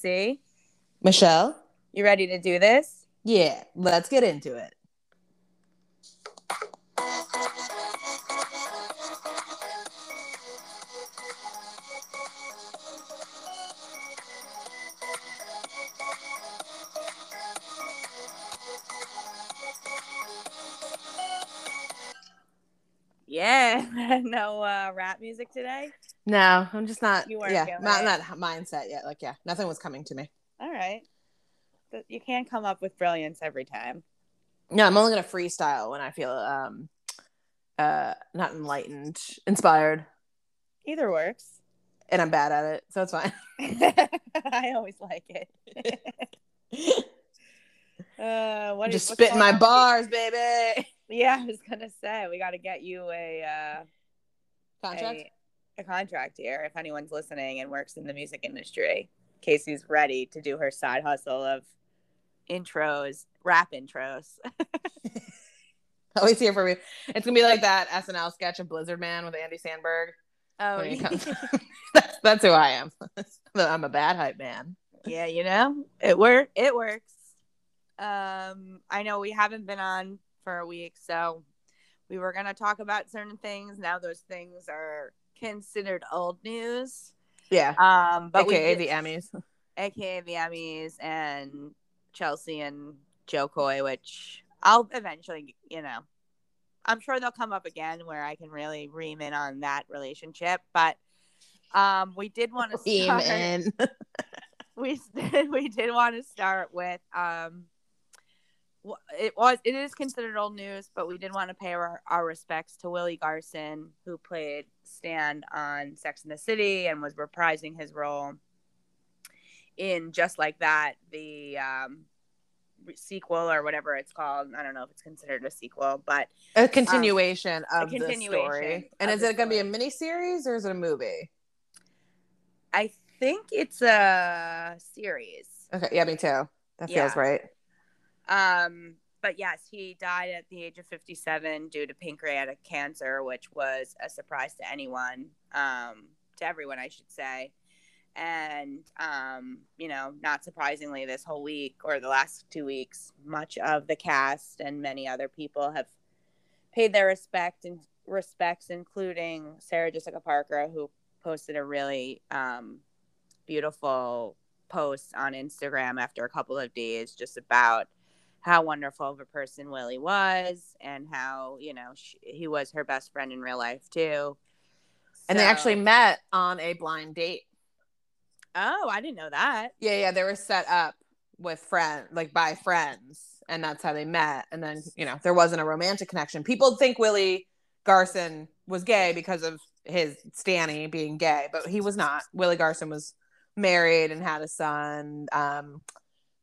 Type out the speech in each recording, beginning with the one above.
Casey. Michelle? You ready to do this? Yeah, let's get into it. Yeah. no uh, rap music today? No, I'm just not. You weren't yeah, not it. that mindset yet. Like, yeah, nothing was coming to me. All right. But You can't come up with brilliance every time. No, I'm only gonna freestyle when I feel um, uh, not enlightened, inspired, Either works. and I'm bad at it, so it's fine. I always like it. uh, what just spitting my bars, baby. Yeah, I was gonna say we got to get you a uh, Contract. a, a contract here if anyone's listening and works in the music industry. Casey's ready to do her side hustle of intros, rap intros. Always here for me. It's gonna be like that SNL sketch of Blizzard Man with Andy Samberg. Oh, comes- that's, that's who I am. I'm a bad hype man. yeah, you know it work. It works. Um, I know we haven't been on for a week, so we were gonna talk about certain things. Now those things are considered old news. Yeah. Um, but AKA we the Emmys. aka the Emmys and Chelsea and Jo Koy, which I'll eventually, you know, I'm sure they'll come up again where I can really ream in on that relationship. But um, we did want to start. We we did want to start with um, it was it is considered old news, but we did want to pay our, our respects to Willie Garson, who played Stan on Sex and the City and was reprising his role in just like that the um, sequel or whatever it's called. I don't know if it's considered a sequel, but a continuation a of the continuation story. And is it going to be a mini series or is it a movie? I think it's a series. Okay, yeah, me too. That feels Yeah. right. Um, but yes, he died at the age of 57 due to pancreatic cancer, which was a surprise to anyone, um, to everyone, I should say. And, um, you know, not surprisingly, this whole week or the last two weeks, much of the cast and many other people have paid their respect and respects, including Sarah Jessica Parker, who posted a really um, beautiful post on Instagram after a couple of days just about how wonderful of a person Willie was and how, you know, sh he was her best friend in real life too. And they actually met on a blind date. Oh, I didn't know that. Yeah, yeah, they were set up with friend like by friends, and that's how they met. And then you know there wasn't a romantic connection. People think Willie Garson was gay because of his Stanny being gay, but he was not. Willie Garson was married and had a son, um,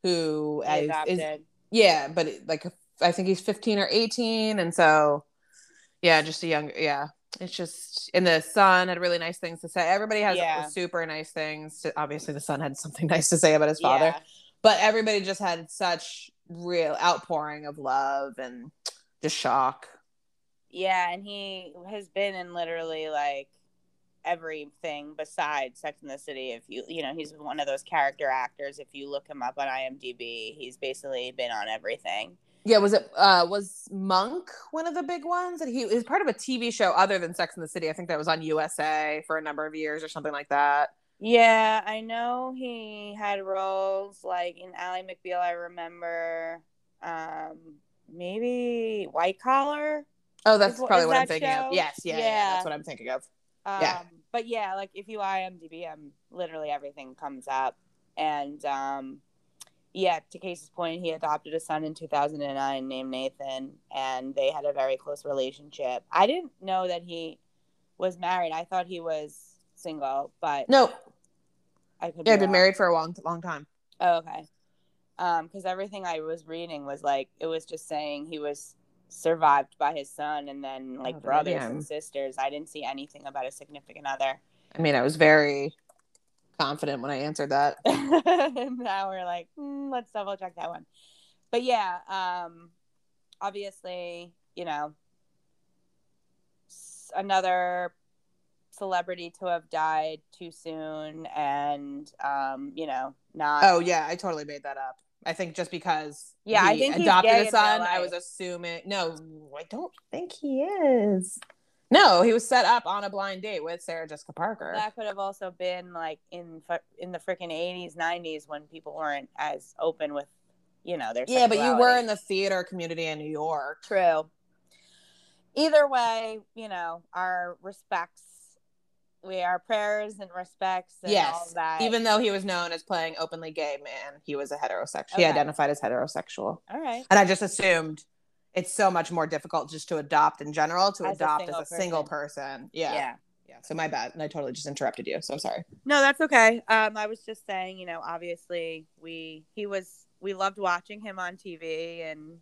who is, is yeah, but it- like I think he's fifteen or eighteen, and so yeah, just a young yeah. It's just and the son had really nice things to say. Everybody has Yeah. super nice things. To, obviously, the son had something nice to say about his father, Yeah. but everybody just had such real outpouring of love and just shock. Yeah, and he has been in literally like everything besides Sex in the City. If you you know, he's one of those character actors. If you look him up on IMDb, he's basically been on everything. Yeah, was it uh was Monk one of the big ones? And he was part of a TV show other than Sex in the City. I think that was on USA for a number of years or something like that. Yeah, I know he had roles like in Ally McBeal. I remember, um, maybe White Collar. Oh, that's Is probably is what I'm thinking show? of. Yes, yeah, yeah, Yeah. that's what I'm thinking of. Um, Yeah. But yeah, like if you IMDb him, literally everything comes up. And um, yeah, to Casey's point, he adopted a son in 2009 named Nathan, and they had a very close relationship. I didn't know that he was married. I thought he was single, but No, I could. yeah, be been wrong. married for a long, long time. Oh, okay. Um, because everything I was reading was like it was just saying he was survived by his son and then like Oh, brothers damn. and sisters. I didn't see anything about a significant other. I mean, I was very confident when I answered that. and now we're like, "Hmm, let's double check that one. But yeah, um, obviously, you know, another celebrity to have died too soon and um, you know, not Oh yeah, I totally made that up. I think just because Yeah, I he think adopted a son, I was assuming no, I don't think he is. No, he was set up on a blind date with Sarah Jessica Parker. that could have also been like in in the freaking 80s 90s when people weren't as open with you know their yeah, but you were in the theater community in New York. true either way you know our respects we our prayers and respects and all Yes, even though he was known as playing openly gay man, he was a heterosexual. He identified as heterosexual, all right and I just assumed it's so much more difficult just to adopt in general to As adopt single as a single person. person. Yeah. yeah yeah. So my bad, and I totally just interrupted you. So I'm sorry. No, that's okay. Um, I was just saying, you know, obviously we he was we loved watching him on TV, and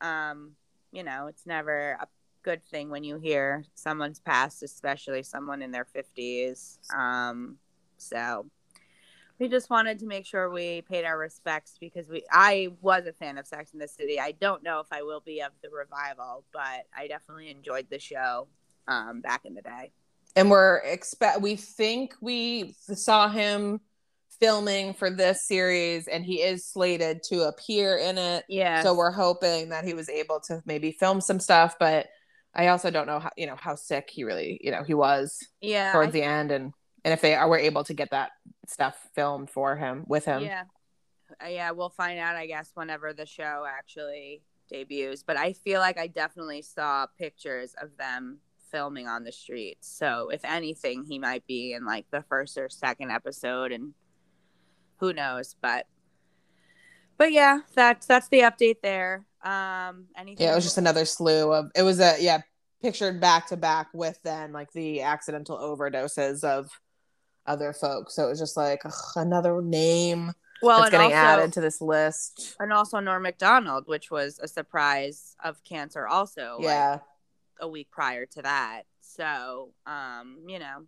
um, you know, it's never a good thing when you hear someone's passed, especially someone in their fifties. Um, so we just wanted to make sure we paid our respects because we I was a fan of Sex in the City. I don't know if I will be of the revival, but I definitely enjoyed the show um, back in the day. and we're expect we think we saw him filming for this series and he is slated to appear in it Yeah. so we're hoping that he was able to maybe film some stuff but i also don't know how you know how sick he really you know he was yeah. towards I the end and and if they are were able to get that stuff filmed for him with him Yeah. Uh, yeah, we'll find out, I guess, whenever the show actually debuts. But I feel like I definitely saw pictures of them filming on the streets. So if anything, he might be in like the first or second episode, and who knows? But but yeah, that's that's the update there. Um, anything? yeah it was just another slew of it was a yeah pictured back to back with then like the accidental overdoses of other folks so it was just like ugh, another name well, that's and getting also, added to this list. and also Norm Macdonald, which was a surprise of cancer, also. like, Yeah. a week prior to that. So, um, you know,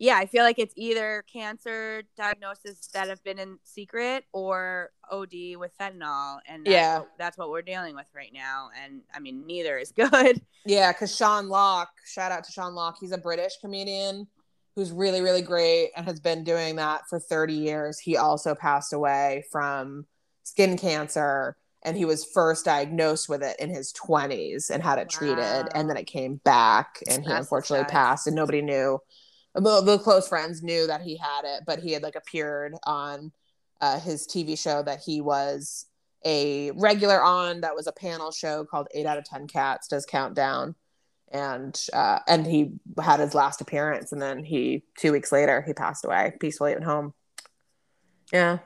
yeah, I feel like it's either cancer diagnoses that have been in secret or OD with fentanyl, and that's Yeah. what, that's what we're dealing with right now. And I mean, neither is good. Yeah, because Sean Lock, shout out to Sean Lock. He's a British comedian who's really, really great and has been doing that for 30 years. He also passed away from skin cancer and he was first diagnosed with it in his 20s and had it treated. Wow. And then it came back and he That's unfortunately sad. passed and nobody knew. The, the close friends knew that he had it, but he had like appeared on uh, his TV show that he was a regular on that was a panel show called eight out of ten cats does countdown. And uh and he had his last appearance and then he two weeks later he passed away peacefully at home. Yeah.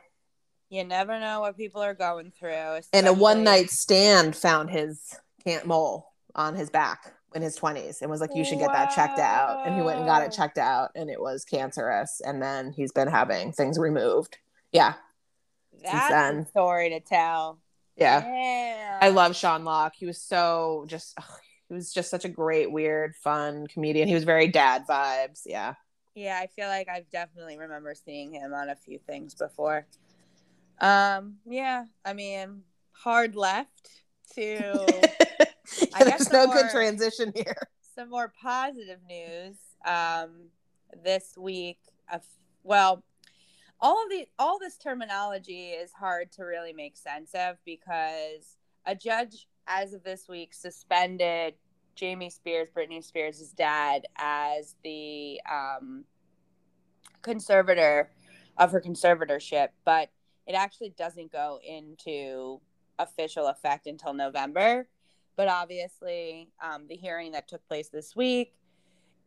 You never know what people are going through. and a one night stand found his can't mole on his back in his 20s and was like you should get that checked out and he went and got it checked out and it was cancerous and then he's been having things removed yeah That's then. story to tell. yeah Yeah. I love Sean Lock. He was so just ugh, he was just such a great, weird, fun comedian. He was very dad vibes. Yeah. Yeah, I feel like I've definitely remember seeing him on a few things before. Um, yeah, I mean, hard left to I guess There's the no good transition here. some more positive news. Um, this week, of well, all of the all this terminology is hard to really make sense of because a judge, as of this week, suspended Jamie Spears, Britney Spears' dad, as the um, conservator of her conservatorship, but it actually doesn't go into official effect until November. But obviously, um, the hearing that took place this week,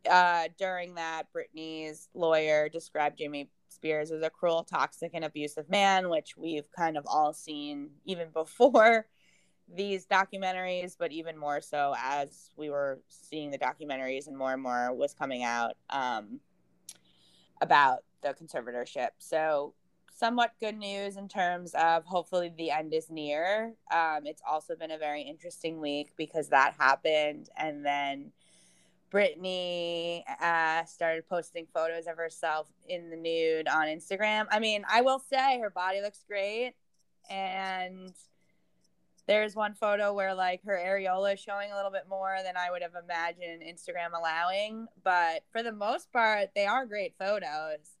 uh, during that, Britney's lawyer described Jamie Spears as a cruel, toxic, and abusive man, which we've kind of all seen even before these documentaries, but even more so as we were seeing the documentaries and more and more was coming out um, about the conservatorship. So, somewhat good news in terms of hopefully the end is near. Um, it's also been a very interesting week because that happened, and then Britney uh, started posting photos of herself in the nude on Instagram. I mean, I will say her body looks great, and there's one photo where like her areola is showing a little bit more than I would have imagined Instagram allowing, but for the most part, they are great photos.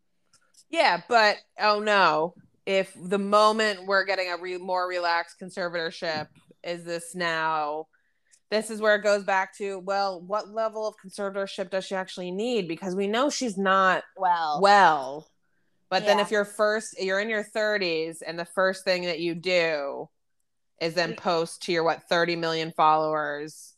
Yeah, but oh no, if the moment we're getting a re- more relaxed conservatorship is this now this is where it goes back to well what level of conservatorship does she actually need? Because we know she's not Well, well. But then if you're first you're in your 30s and the first thing that you do is then post to your what 30 million followers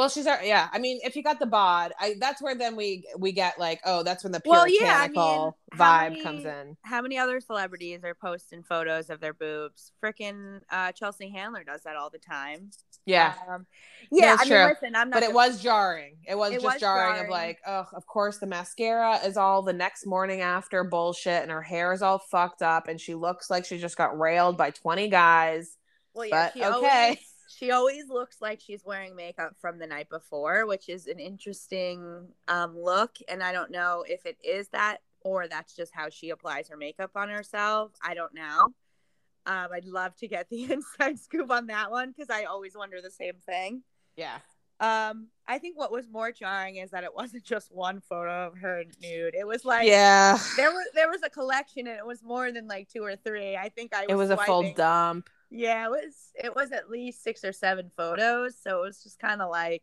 well she's our yeah i mean if you got the bod i that's where then we we get like oh that's when the Well, puritanical yeah, I mean, vibe many- comes in how many other celebrities are posting photos of their boobs? Freaking uh, Chelsea Handler does that all the time. yeah Um, yeah, I mean, true. listen, I'm not. but it was jarring. It was It just was jarring, of like, oh, of course the mascara is all the next morning after bullshit, and her hair is all fucked up, and she looks like she just got railed by twenty guys. Well, yeah, but okay. always she always looks like she's wearing makeup from the night before, which is an interesting um, look. And I don't know if it is that or that's just how she applies her makeup on herself. I don't know. Um, I'd love to get the inside scoop on that one because I always wonder the same thing. Yeah, Um, I think what was more jarring is that it wasn't just one photo of her nude. It was like yeah. there was there was a collection and it was more than like two or three. I think I was It was a full dump. Yeah, it was it was at least six or seven photos, so it was just kind of like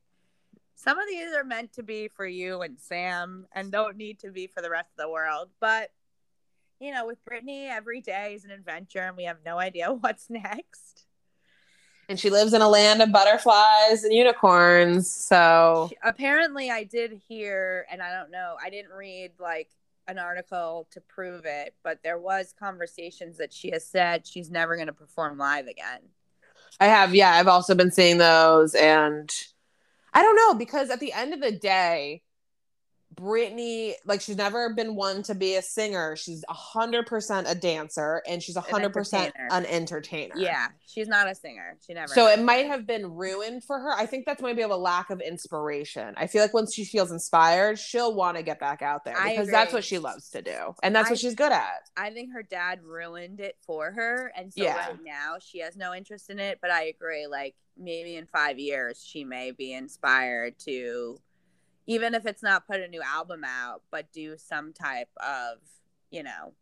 some of these are meant to be for you and Sam and don't need to be for the rest of the world. But you know, with Britney, every day is an adventure and we have no idea what's next. And she lives in a land of butterflies and unicorns. So Apparently I did hear and I don't know, I didn't read like an article to prove it, but there was conversations that she has said she's never going to perform live again. I have, yeah, I've also been seeing those, and I don't know because at the end of the day, Britney, like she's never been one to be a singer. She's a hundred percent a dancer, and she's a hundred percent an entertainer. Yeah, she's not a singer. She never So it might have been ruined for her. I think that's maybe of a lack of inspiration. I feel like once she feels inspired, she'll want to get back out there because that's what she loves to do, and that's I- what she's good at. I think her dad ruined it for her, and so Yeah. right now she has no interest in it. But I agree, like maybe in five years she may be inspired to, even if it's not put a new album out, but do some type of, you know,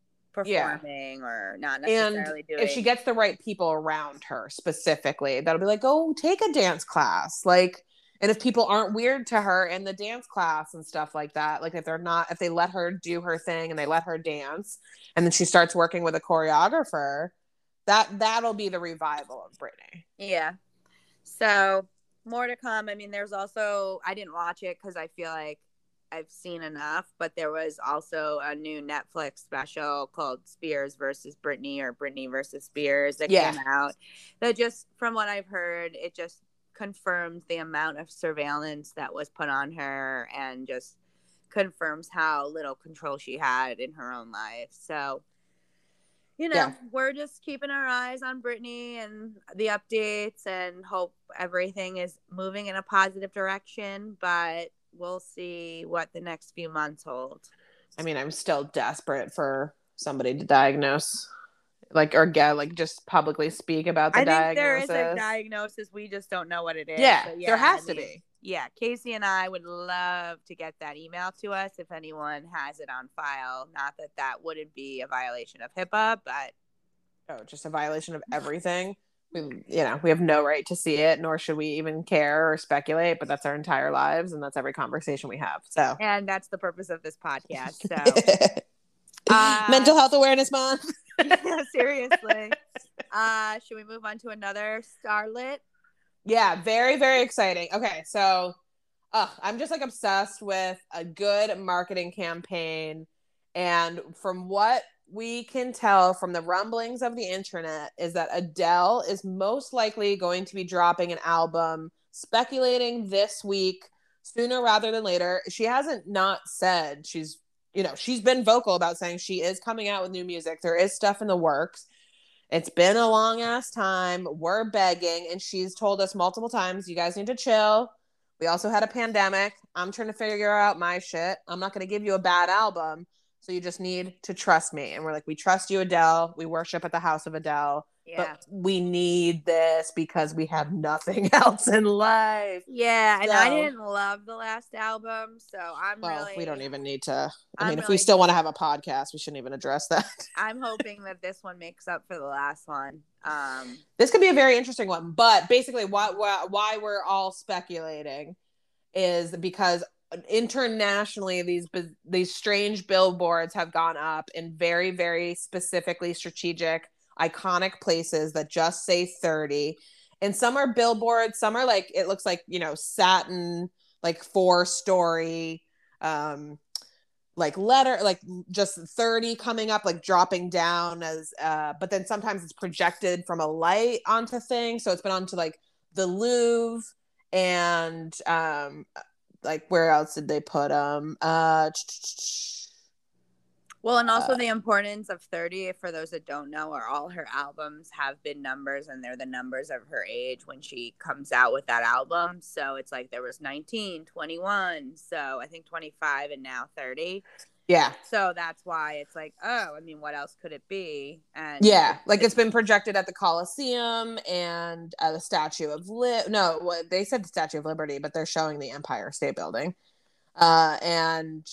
Yeah. performing or not And necessarily doing. if she gets the right people around her specifically that'll be like oh take a dance class like and if people aren't weird to her in the dance class and stuff like that like if they're not if they let her do her thing and they let her dance and then she starts working with a choreographer that that'll be the revival of Britney Yeah. So more to come. I mean, there's also I didn't watch it because I feel like I've seen enough, but there was also a new Netflix special called Spears versus Britney or Britney versus Spears that Yeah. came out. That just from what I've heard, it just confirms the amount of surveillance that was put on her and just confirms how little control she had in her own life. So you know, Yeah. we're just keeping our eyes on Britney and the updates and hope everything is moving in a positive direction. But we'll see what the next few months hold. I mean I'm still desperate for somebody to diagnose like or get like just publicly speak about the I think diagnosis there is a diagnosis. We just don't know what it is. yeah, But there has I to mean, be Yeah, Casey and I would love to get that email to us if anyone has it on file. Not that that wouldn't be a violation of HIPAA, but oh, just a violation of everything. We, you know, we have no right to see it, nor should we even care or speculate. But that's our entire lives, and that's every conversation we have. So, and that's the purpose of this podcast. So. Uh, mental health awareness month. seriously. Uh, should we move on to another starlet? Yeah, very very exciting. Okay, so, uh, I'm just like obsessed with a good marketing campaign, and from what we can tell from the rumblings of the internet is that Adele is most likely going to be dropping an album speculating this week sooner rather than later. She hasn't not said she's, you know, she's been vocal about saying she is coming out with new music. There is stuff in the works. It's been a long ass time. We're begging. And she's told us multiple times, you guys need to chill. We also had a pandemic. I'm trying to figure out my shit. I'm not going to give you a bad album. So you just need to trust me. And we're like, we trust you, Adele. We worship at the house of Adele. Yeah. But we need this because we have nothing else in life. yeah, and I didn't love the last album, so I'm Well, really we don't even need to. I I'm mean, if we still want to have a podcast, we shouldn't even address that. I'm hoping that this one makes up for the last one. Um this could be a very interesting one but basically why, why why we're all speculating is because internationally these these strange billboards have gone up in very very specifically strategic iconic places that just say 30 and some are billboards some are like it looks like you know satin like four story um like letter like just 30 coming up like dropping down as uh but then sometimes it's projected from a light onto things. So it's been onto like the louvre and um like where else did they put them uh well and also Uh, the importance of 30 for those that don't know are all her albums have been numbers and they're the numbers of her age when she comes out with that album. So it's like there was 19, 21, so I think 25 and now 30. yeah So that's why it's like, oh, I mean, what else could it be? And yeah like it's been projected at the coliseum and at the statue of Li- no what they said the statue of liberty but they're showing the empire state building uh and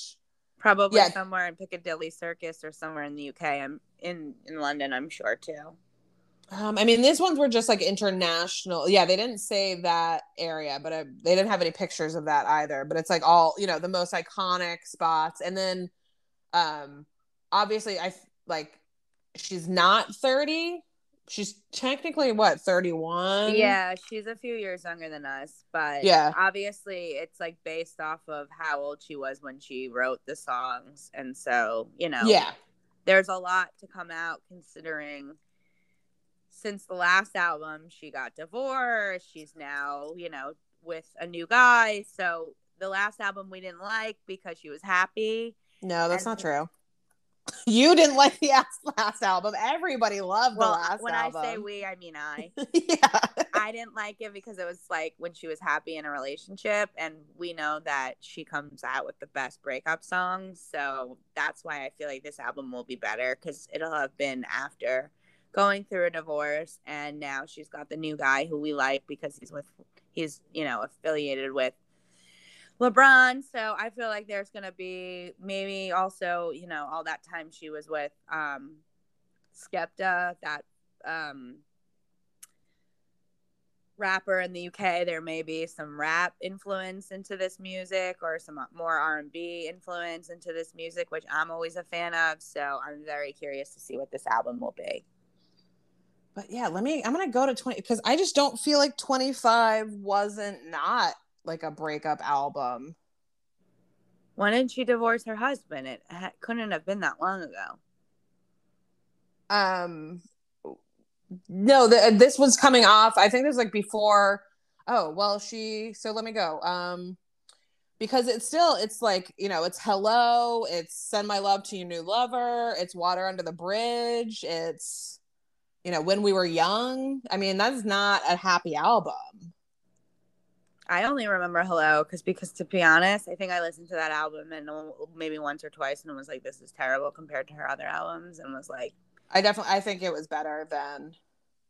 probably Yeah. somewhere in Piccadilly Circus or somewhere in the UK. I'm in in London, I'm sure too. Um, I mean, these ones were just like international. Yeah, they didn't say that area, but I, they didn't have any pictures of that either. But it's like all you know, the most iconic spots, and then, um, obviously, I like she's not thirty. She's technically what thirty one. Yeah, she's a few years younger than us, but Yeah. obviously it's like based off of how old she was when she wrote the songs, and so you know, yeah, there's a lot to come out considering. Since the last album, she got divorced. She's now, you know, with a new guy. So the last album we didn't like because she was happy. no, that's And- not true. You didn't like the last, album. Everybody loved the last when album. When I say we, I mean I. yeah, I didn't like it because it was like when she was happy in a relationship, and we know that she comes out with the best breakup songs. So that's why I feel like this album will be better because it'll have been after going through a divorce, and now she's got the new guy who we like because he's with he's you know affiliated with LeBron. So I feel like there's gonna be maybe also you know all that time she was with um Skepta that um rapper in the UK, there may be some rap influence into this music or some more R&B influence into this music, which I'm always a fan of. So I'm very curious to see what this album will be. But yeah, let me. I'm gonna go to twenty because I just don't feel like 25 wasn't not like a breakup album. When didn't she divorce her husband? It ha- couldn't have been that long ago. Um, no, the, this was coming off. I think it was like before. Oh well, she. So let me go. Um, because it's still it's like you know it's hello, it's send my love to your new lover, it's water under the bridge, it's you know when we were young. I mean that's not a happy album. I only remember Hello because because to be honest, I think I listened to that album and maybe once or twice and was like, this is terrible compared to her other albums, and was like, I definitely I think it was better than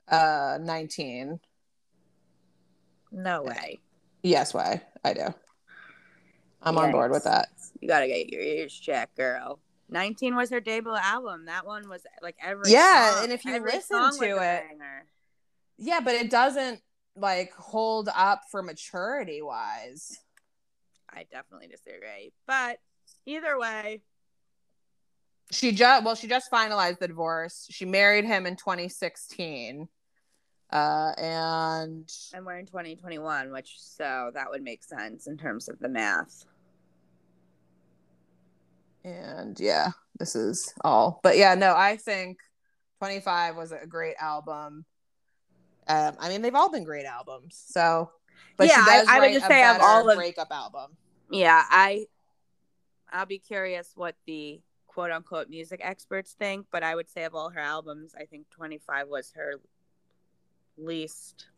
uh 19. no way. Yes, way. I do. I'm on board with that. You gotta get your ears checked, girl. 19 was her debut album. That one was like every Yeah, song- and if you listen to it-. Yeah, but it doesn't like hold up for maturity wise. I definitely disagree. But either way, She just well, she just finalized the divorce. She married him in 2016. Uh and and we're in 2021, which so that would make sense in terms of the math. and yeah, this is all. But yeah, no, I think 25 was a great album. Um, I mean, they've all been great albums. So, but Yeah, I- I would just say of all of- breakup album. Yeah, I I'll be curious what the quote unquote music experts think, but I would say of all her albums, I think 25 was her least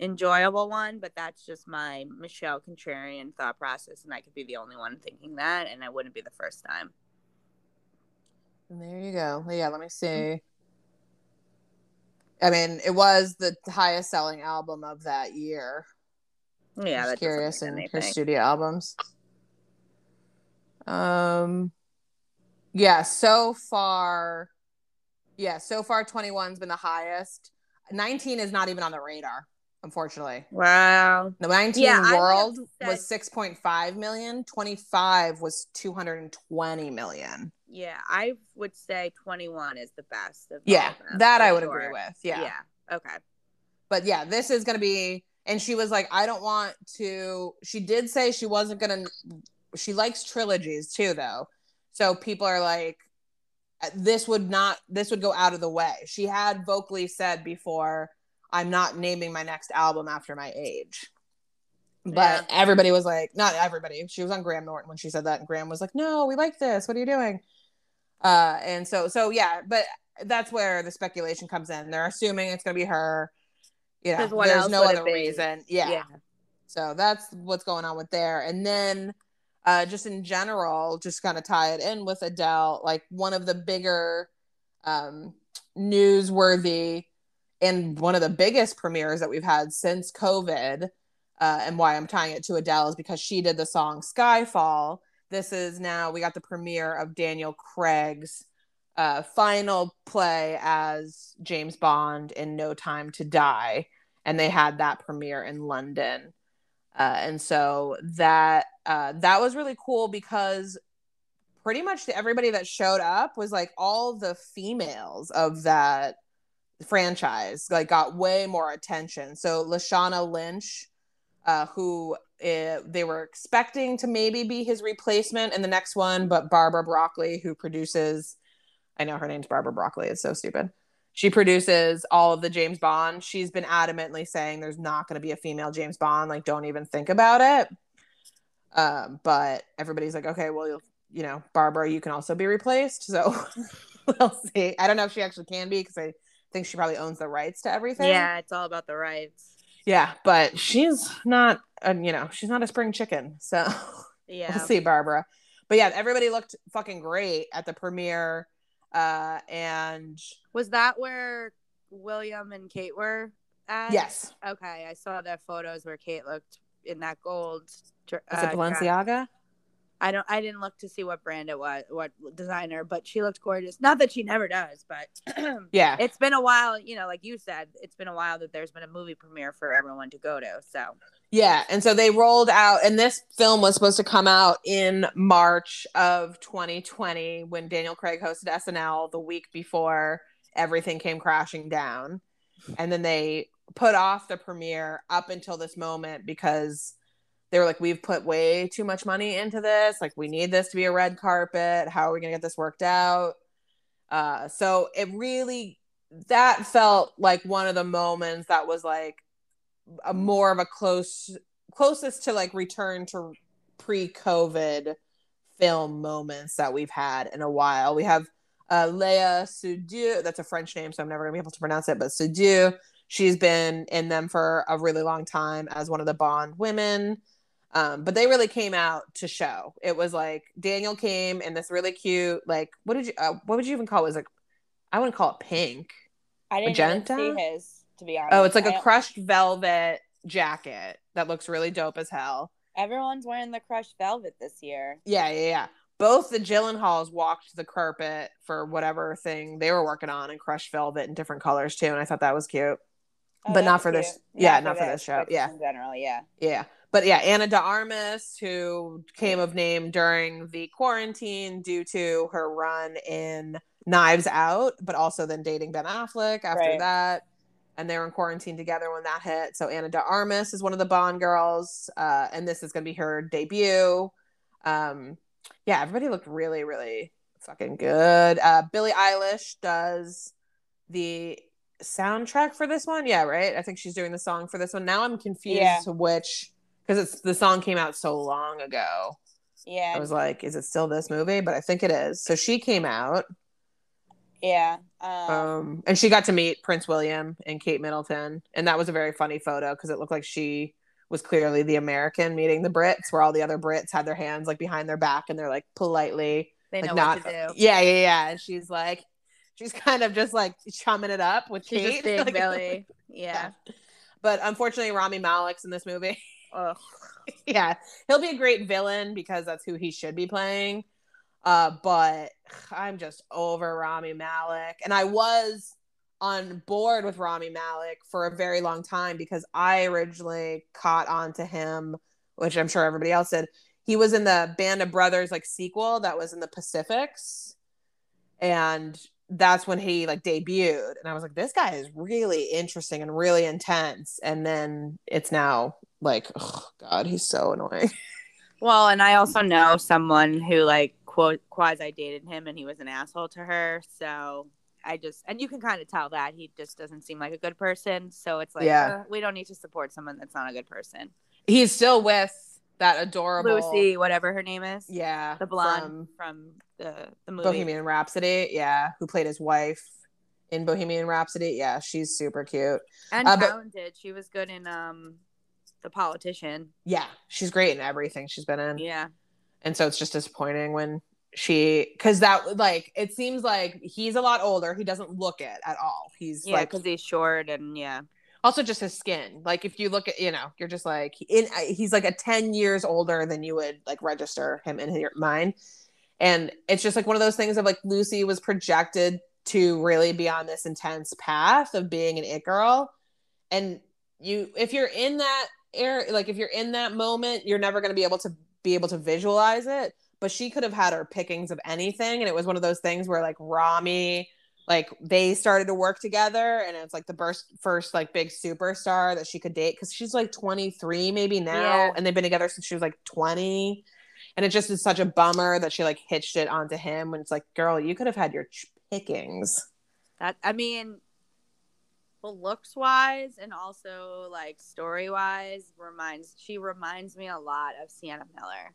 enjoyable one, but that's just my Michelle Contrarian thought process, and I could be the only one thinking that, and it wouldn't be the first time. And There you go. Yeah, let me see. I mean, it was the highest selling album of that year. Yeah, that's curious in her studio albums. Um, yeah, so far, yeah, so far 21's been the highest. 19 is not even on the radar, unfortunately. Wow. The 19 Yeah, I would have world said- was 6.5 million, 25 was 220 million. Yeah, I would say 21 is the best. Of Yeah, them, that I would sure. agree with. Yeah. Yeah. Okay. But yeah, this is going to be and she was like I don't want to she did say she wasn't going to she likes trilogies too though. So people are like uh, this would not this would go out of the way. She had vocally said before I'm not naming my next album after my age. But everybody was like, not everybody. She was on Graham Norton when she said that, and Graham was like, "No, we like this. What are you doing?" Uh, and so, so yeah, but that's where the speculation comes in. They're assuming it's going to be her. You know, there's no other reason. Yeah. So that's what's going on with there. And then uh just in general, just kind of tie it in with Adele, like one of the bigger um newsworthy and one of the biggest premieres that we've had since COVID. Uh, and why I'm tying it to Adele is because she did the song Skyfall. This is now we got the premiere of Daniel Craig's uh, final play as James Bond in No Time to Die, and they had that premiere in London. Uh, and so that uh, that was really cool because pretty much everybody that showed up was like all the females of that franchise like got way more attention. So Lashana Lynch, uh, who uh, they were expecting to maybe be his replacement in the next one, but Barbara Broccoli, who produces, I know her name's Barbara Broccoli. It's so stupid. She produces all of the James Bond. She's been adamantly saying there's not going to be a female James Bond. Like, don't even think about it. Um, but everybody's like, okay, well, you know, Barbara, you can also be replaced. So we'll see. I don't know if she actually can be because I think she probably owns the rights to everything. Yeah, it's all about the rights. Yeah, but she's not, a, you know, she's not a spring chicken. So Yeah. we'll see, Barbara. But yeah, everybody looked fucking great at the premiere. Uh, and Was that where William and Kate were at? yes, Okay, I saw the photos where Kate looked in that gold. uh, it dress. Balenciaga? I don't. I didn't look to see what brand it was, what designer, but she looked gorgeous. Not that she never does, but Yeah, it's been a while. You know, like you said, it's been a while that there's been a movie premiere for everyone to go to. So Yeah, and so they rolled out, and this film was supposed to come out in March of 2020 when Daniel Craig hosted SNL the week before everything came crashing down. And then they put off the premiere up until this moment because they were like, We've put way too much money into this. Like, we need this to be a red carpet. How are we going to get this worked out? Uh, so it really, that felt like one of the moments that was like, a more of a close closest to like return to pre-covid film moments that we've had in a while we have uh Léa Seydoux. that's a french name so i'm never gonna be able to pronounce it but Seydoux. she's been in them for a really long time as one of the bond women um, but they really came out to show it was like daniel came in this really cute like what did you uh, what would you even call it? it was like i wouldn't call it pink I didn't Magenta? see his. To be honest, Oh, it's like a crushed velvet jacket that looks really dope as hell. Everyone's wearing the crushed velvet this year. Yeah, yeah, yeah. Both the Gyllenhaals walked the carpet for whatever thing they were working on in crushed velvet in different colors too, and I thought that was cute. Oh, But not for this- cute. yeah, not for this show, yeah. in general, yeah. Yeah. But yeah, Ana de Armas, who came of name during the quarantine due to her run in Knives Out, but also then dating Ben Affleck after Right. that. And they were in quarantine together when that hit. So Ana de Armas is one of the Bond girls. Uh, and this is going to be her debut. Um, yeah, everybody looked really, really fucking good. Uh, Billie Eilish does the soundtrack for this one. Yeah, right. I think she's doing the song for this one. Now I'm confused Yeah. to which because it's the song came out so long ago. Yeah, I was like, is it still this movie? But I think it is. So she came out. yeah. Um, Um, and she got to meet Prince William and Kate Middleton, and that was a very funny photo because it looked like she was clearly the American meeting the Brits, where all the other Brits had their hands like behind their back and they're like politely They like know not what to do. yeah yeah yeah and she's like she's kind of just like chumming it up with She's Kate big Like, Billie. Yeah. but unfortunately Rami Malek's in this movie Ugh. yeah he'll be a great villain because that's who he should be playing uh but I'm just over Rami Malek and I was on board with Rami Malek for a very long time because I originally caught on to him which I'm sure everybody else did he was in the Band of Brothers like sequel that was in the Pacifics, and that's when he like debuted. And I was like, this guy is really interesting and really intense. And then it's now like, oh god, he's so annoying. Well, and I also know someone who like quote quasi dated him and he was an asshole to her. So I just and you can kind of tell that he just doesn't seem like a good person. So it's like Yeah. uh, we don't need to support someone that's not a good person. He's still with that adorable Lucy, whatever her name is. yeah, The blonde from from, the the movie. Bohemian Rhapsody, yeah, who played his wife in Bohemian Rhapsody. Yeah, she's super cute. and Uh, but- talented. She was good in um the politician. Yeah, she's great in everything she's been in. Yeah. and so it's just disappointing when she because that like it seems like he's a lot older he doesn't look it at all he's Yeah, like because he's short and yeah. also just his skin like if you look at you know you're just like in uh, he's like a 10 years older than you would like register him in your mind and it's just like one of those things of like lucy was projected to really be on this intense path of being an it girl and you if you're in that air like if you're in that moment you're never going to be able to be able to visualize it but she could have had her pickings of anything and it was one of those things where like rami like they started to work together and it's like the first first like big superstar that she could date because she's like 23 maybe now Yeah. and they've been together since she was like 20 and it just is such a bummer that she like hitched it onto him when it's like girl you could have had your ch- pickings That I mean, well, looks wise and also like story wise, reminds she reminds me a lot of Sienna Miller,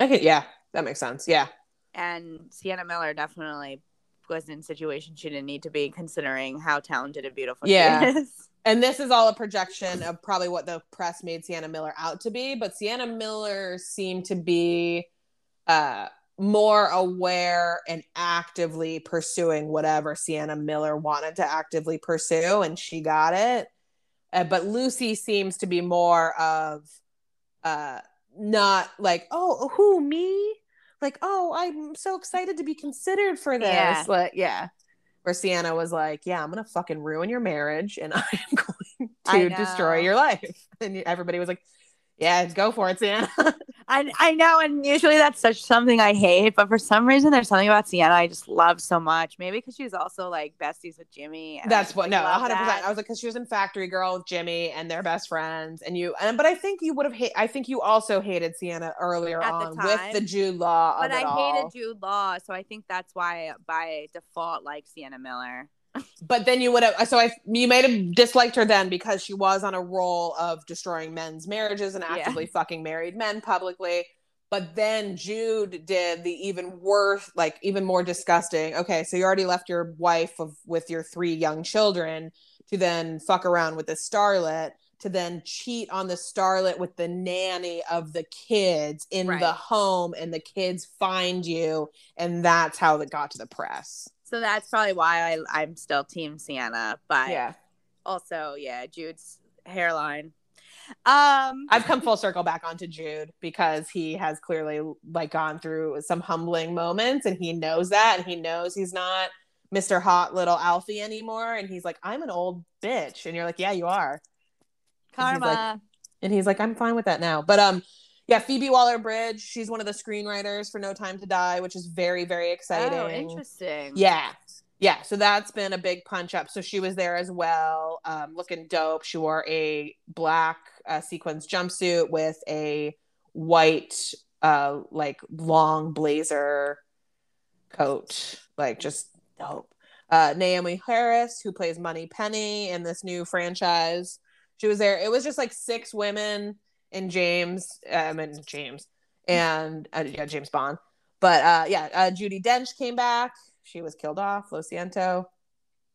Okay, yeah that makes sense yeah and Sienna Miller definitely was in a situation she didn't need to be, considering how talented and beautiful Yeah. she is. and this is all a projection of probably what the press made Sienna Miller out to be, but Sienna Miller seemed to be uh more aware and actively pursuing whatever Sienna Miller wanted to actively pursue and she got it. Uh, but Lucy seems to be more of uh not like, "Oh, who me?" Like, "Oh, I'm so excited to be considered for this." Yeah. Like, yeah where Sienna was like, "Yeah, I'm gonna fucking ruin your marriage, and I am going to destroy your life." And everybody was like, "Yeah, go for it, Sienna." I I know, and usually that's such something I hate, but for some reason there's something about Sienna I just love so much. Maybe because she's also like besties with Jimmy. and That's what. like, No, 100. percent. I was like, because she was in Factory Girl with Jimmy, and they're best friends, and you. And but I think you would have. hate I think you also hated Sienna earlier At on time. with the Jude Law. But I hated. Jude Law, so I think that's why by default like Sienna Miller. But then you would have. So I, you may have disliked her then because she was on a roll of destroying men's marriages and Yeah. actively fucking married men publicly. But then Jude did the even worse, like even more disgusting. Okay, so you already left your wife of with your three young children to then fuck around with the starlet to then cheat on the starlet with the nanny of the kids in Right. the home and the kids find you and that's how it got to the press. So that's probably why I, I'm still Team Sienna. But Yeah. also, yeah, Jude's hairline. Um, I've come full circle back onto Jude because he has clearly like gone through some humbling moments and he knows that and he knows he's not Mr. Hot Little Alfie anymore and he's like I'm an old bitch and you're like yeah you are and he's karma. like- and he's like I'm fine with that now but um yeah Phoebe Waller-Bridge she's one of the screenwriters for No Time to Die which is very very exciting oh, interesting. yeah. Yeah. So that's been a big punch up. So she was there as well, um, looking dope. She wore a black uh, sequins jumpsuit with a white, uh, like long blazer coat, like just dope. Uh, Naomie Harris, who plays Moneypenny in this new franchise, she was there. It was just like six women and James, um, and James, and uh, yeah, James Bond. But uh, yeah, uh, Judi Dench came back. She was killed off. Lo siento.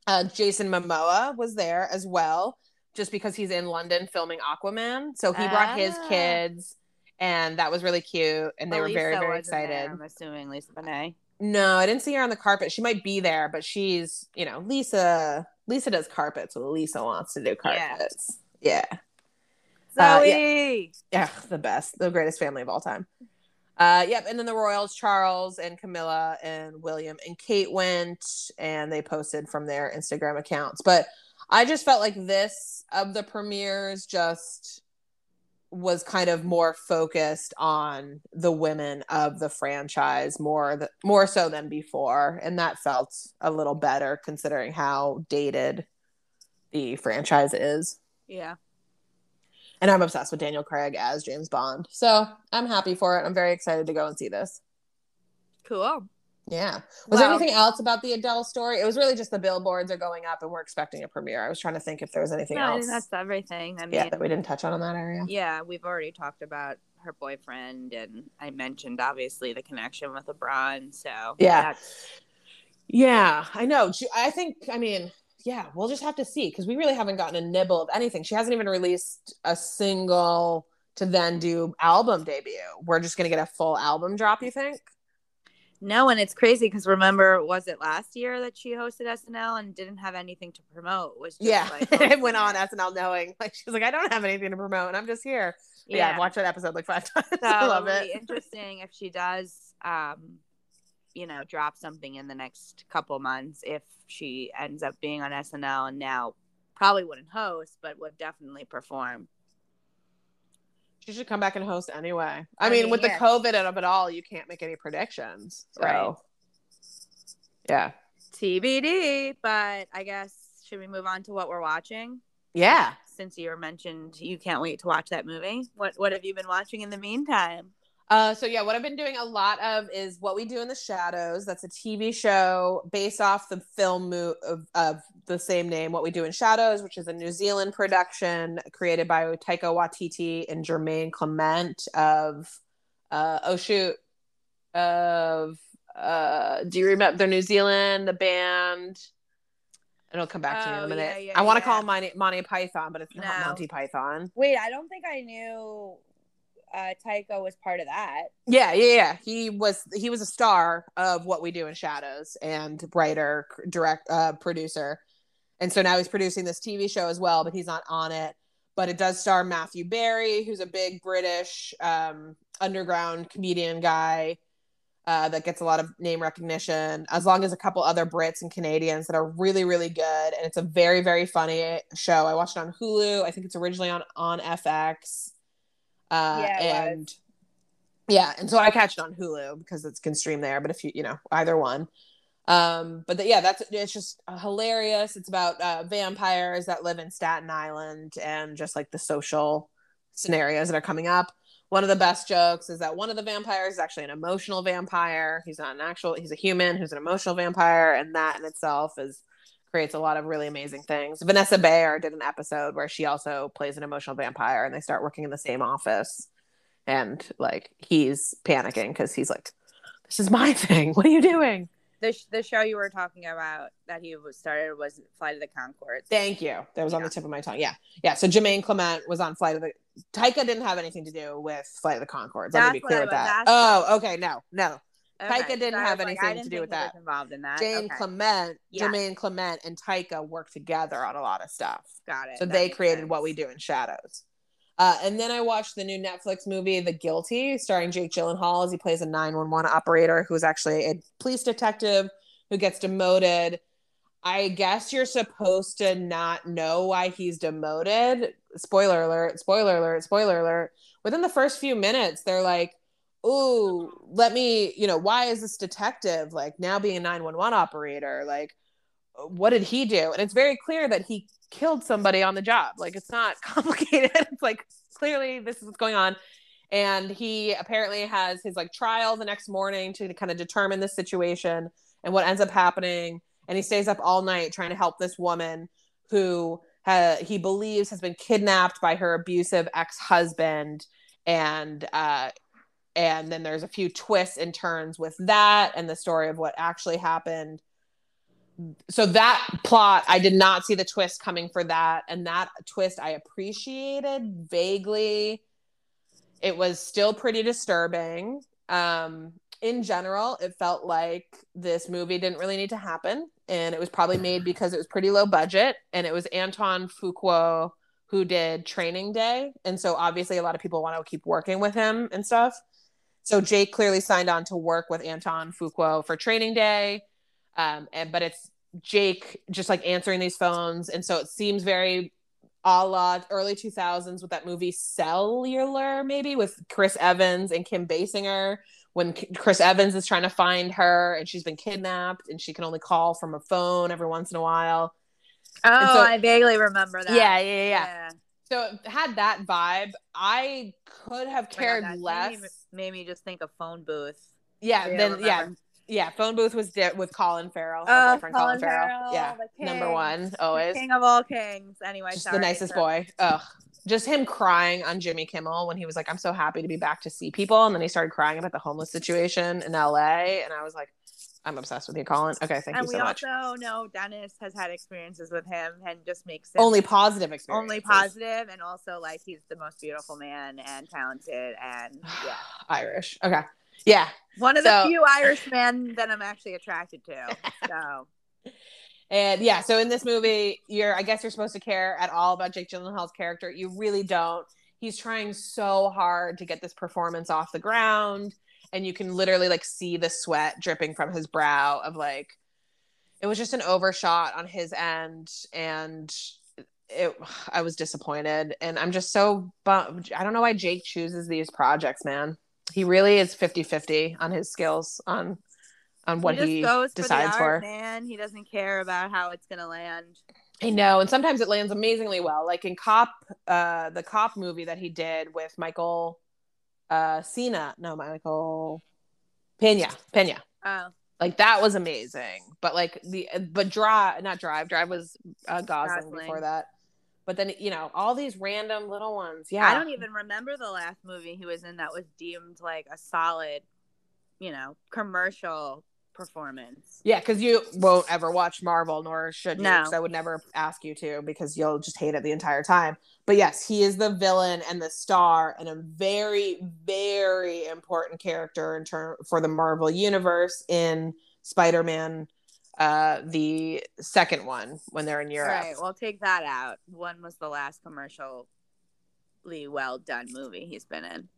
Uh, Jason Momoa was there as well, just because he's in London filming Aquaman. So he brought his Ah. kids and that was really cute. And they were Lisa very very excited. there, I'm assuming Lisa Bonet. No, I didn't see her on the carpet. She might be there, but she's you know Lisa. Lisa does carpets. So Lisa wants to do Yeah. carpets. Yeah. Zoe. Uh, yeah, the best, the greatest family of all time. Uh, yep, and then the Royals, Charles and Camilla and William and Kate went, and they posted from their Instagram accounts. But I just felt like this of the premieres just was kind of more focused on the women of the franchise more th- more so than before, and that felt a little better considering how dated the franchise is Yeah. And I'm obsessed with Daniel Craig as James Bond. So I'm happy for it. I'm very excited to go and see this. Cool. Yeah. Was there anything else about the Adele story? It was really just the billboards are going up and we're expecting a premiere. I was trying to think if there was anything No, else. that's everything. I mean, yeah, that we didn't touch on in that area. yeah, we've already talked about her boyfriend, and I mentioned obviously the connection with LeBron. So Yeah. Yeah, I know. I think, I mean, yeah, we'll just have to see because we really haven't gotten a nibble of anything. She hasn't even released a single to then do album debut. We're just going to get a full album drop, you think? no, and it's crazy because remember, was it last year that she hosted SNL and didn't have anything to promote? Was just Yeah, like it went on SNL knowing like she's like, I don't have anything to promote, and I'm just here. it. Yeah, I've watched that episode like five times. So I love it. interesting if she does, um, you know, drop something in the next couple months. If she ends up being on SNL and now probably wouldn't host, but would definitely perform. She should come back and host anyway. I, I mean, mean, with yeah. the COVID and of it all, you can't make any predictions. So, Right. yeah, TBD. But I guess should we move on to what we're watching? yeah. Since you were mentioned, you can't wait to watch that movie. What What have you been watching in the meantime? Uh, so yeah, what I've been doing a lot of is what we do in the shadows. That's a TV show based off the film mo- of, of the same name. What we do in shadows, which is a New Zealand production created by Taika Waititi and Jermaine Clement of uh, oh shoot of uh, do you remember the New Zealand the band? It'll come back to me in Oh, a minute. yeah, yeah, I want to yeah. call Monty, Monty Python, but it's not Monty Python. Wait, I don't think I knew uh, Taika was part of that. Yeah, yeah, yeah. He was he was a star of what we do in Shadows and writer, direct, uh, producer, and so now he's producing this TV show as well, but he's not on it. But it does star Matthew Berry, who's a big British um, underground comedian guy uh, that gets a lot of name recognition, as long as a couple other Brits and Canadians that are really, really good. And it's a very, very funny show. I watched it on Hulu. I think it's originally on on FX. Uh, Yeah, it was. and yeah, and so I catch it on Hulu because it can stream there. But if you, you know, either one. Um, but the, yeah, that's it's just hilarious. It's about uh, vampires that live in Staten Island and just like the social scenarios that are coming up. One of the best jokes is that one of the vampires is actually an emotional vampire. He's not an actual, he's a human who's an emotional vampire, and that in itself is creates a lot of really amazing things. Vanessa Bayer did an episode where she also plays an emotional vampire, and they start working in the same office, and like he's panicking because he's like, "This is my thing. What are you doing?" The, sh- the show you were talking about that he started was Flight of the Conchords. Thank you. That was on the tip of my tongue. Yeah, yeah. So Jermaine Clement was on Flight of the. Taika didn't have anything to do with Flight of the Conchords. Let me be clear with that. Oh, okay. No, no. Okay, Taika didn't so have like, anything I to do with that. Involved in that. Jane okay. Clement, Yeah. Jermaine Clement, and Taika worked together on a lot of stuff. Got it. So That they created sense. what we do in Shadows. Uh, and then I watched the new Netflix movie, The Guilty, starring Jake Gyllenhaal as he plays a 911 operator who's actually a police detective who gets demoted. I guess you're supposed to not know why he's demoted. Spoiler alert, spoiler alert, spoiler alert. Within the first few minutes, they're like, Ooh, let me, you know, why is this detective like now being a 911 operator? Like, what did he do? And it's very clear that he killed somebody on the job. Like, it's not complicated. it's like clearly this is what's going on. And he apparently has his like trial the next morning to kind of determine the situation and what ends up happening. And he stays up all night trying to help this woman who ha- he believes has been kidnapped by her abusive ex-husband and uh and then there's a few twists and turns with that and the story of what actually happened so that plot i did not see the twist coming for that and that twist i appreciated vaguely It was still pretty disturbing. Um, in general, it felt like this movie didn't really need to happen. And it was probably made because it was pretty low budget. And it was Antoine Fuqua who did Training Day. And so obviously, a lot of people want to keep working with him and stuff. So Jake clearly signed on to work with Antoine Fuqua for Training Day. Um, and but it's Jake just like answering these phones. And so it seems very a la early 2000s with that movie Cellular, maybe with Chris Evans and Kim Basinger. When Chris Evans is trying to find her and she's been kidnapped and she can only call from a phone every once in a while. Oh, so, I vaguely remember that. Yeah, yeah, yeah. yeah. So it had that vibe. I could have cared oh God, less. Made me, just think of phone booth. Yeah, then yeah, yeah, phone booth was di- with Colin Farrell. Oh, Colin, Colin Farrell. Farrell. Yeah, number one always. The king of all kings. Anyway, just sorry, the nicest so. boy. Ugh, just him crying on Jimmy Kimmel when he was like, "I'm so happy to be back to see people," and then he started crying about the homeless situation in L.A. And I was like, "I'm obsessed with you, Colin." Okay, thank and you so much. And we also know Dennis has had experiences with him and just makes it only positive experiences. Only positive, and also like he's the most beautiful man and talented and yeah, Irish. Okay. Yeah. One of so, the few Irish men that I'm actually attracted to. So. and yeah, so in this movie, you're I guess you're supposed to care at all about Jake Gyllenhaal's character. You really don't. He's trying so hard to get this performance off the ground, and you can literally like see the sweat dripping from his brow of like it was just an overshot on his end and it I was disappointed and I'm just so bummed. I don't know why Jake chooses these projects, man he really is 50-50 on his skills on on what he, he goes decides for, art, for. Man, he doesn't care about how it's gonna land. I know, and sometimes it lands amazingly well. Like in Cop, uh, the Cop movie that he did with Michael uh Cena, no, Michael Pena, Pena. Oh, like that was amazing. But like the but Drive, not Drive, Drive was uh, Gosling, Gosling. before that. But then you know all these random little ones. Yeah, I don't even remember the last movie he was in that was deemed like a solid, you know, commercial performance. Yeah, because you won't ever watch Marvel, nor should you. No. I would never ask you to because you'll just hate it the entire time. But yes, he is the villain and the star and a very, very important character in term for the Marvel universe in Spider-Man uh the second one when they're in Europe. Right. Well, take that out. One was the last commercially well done movie he's been in.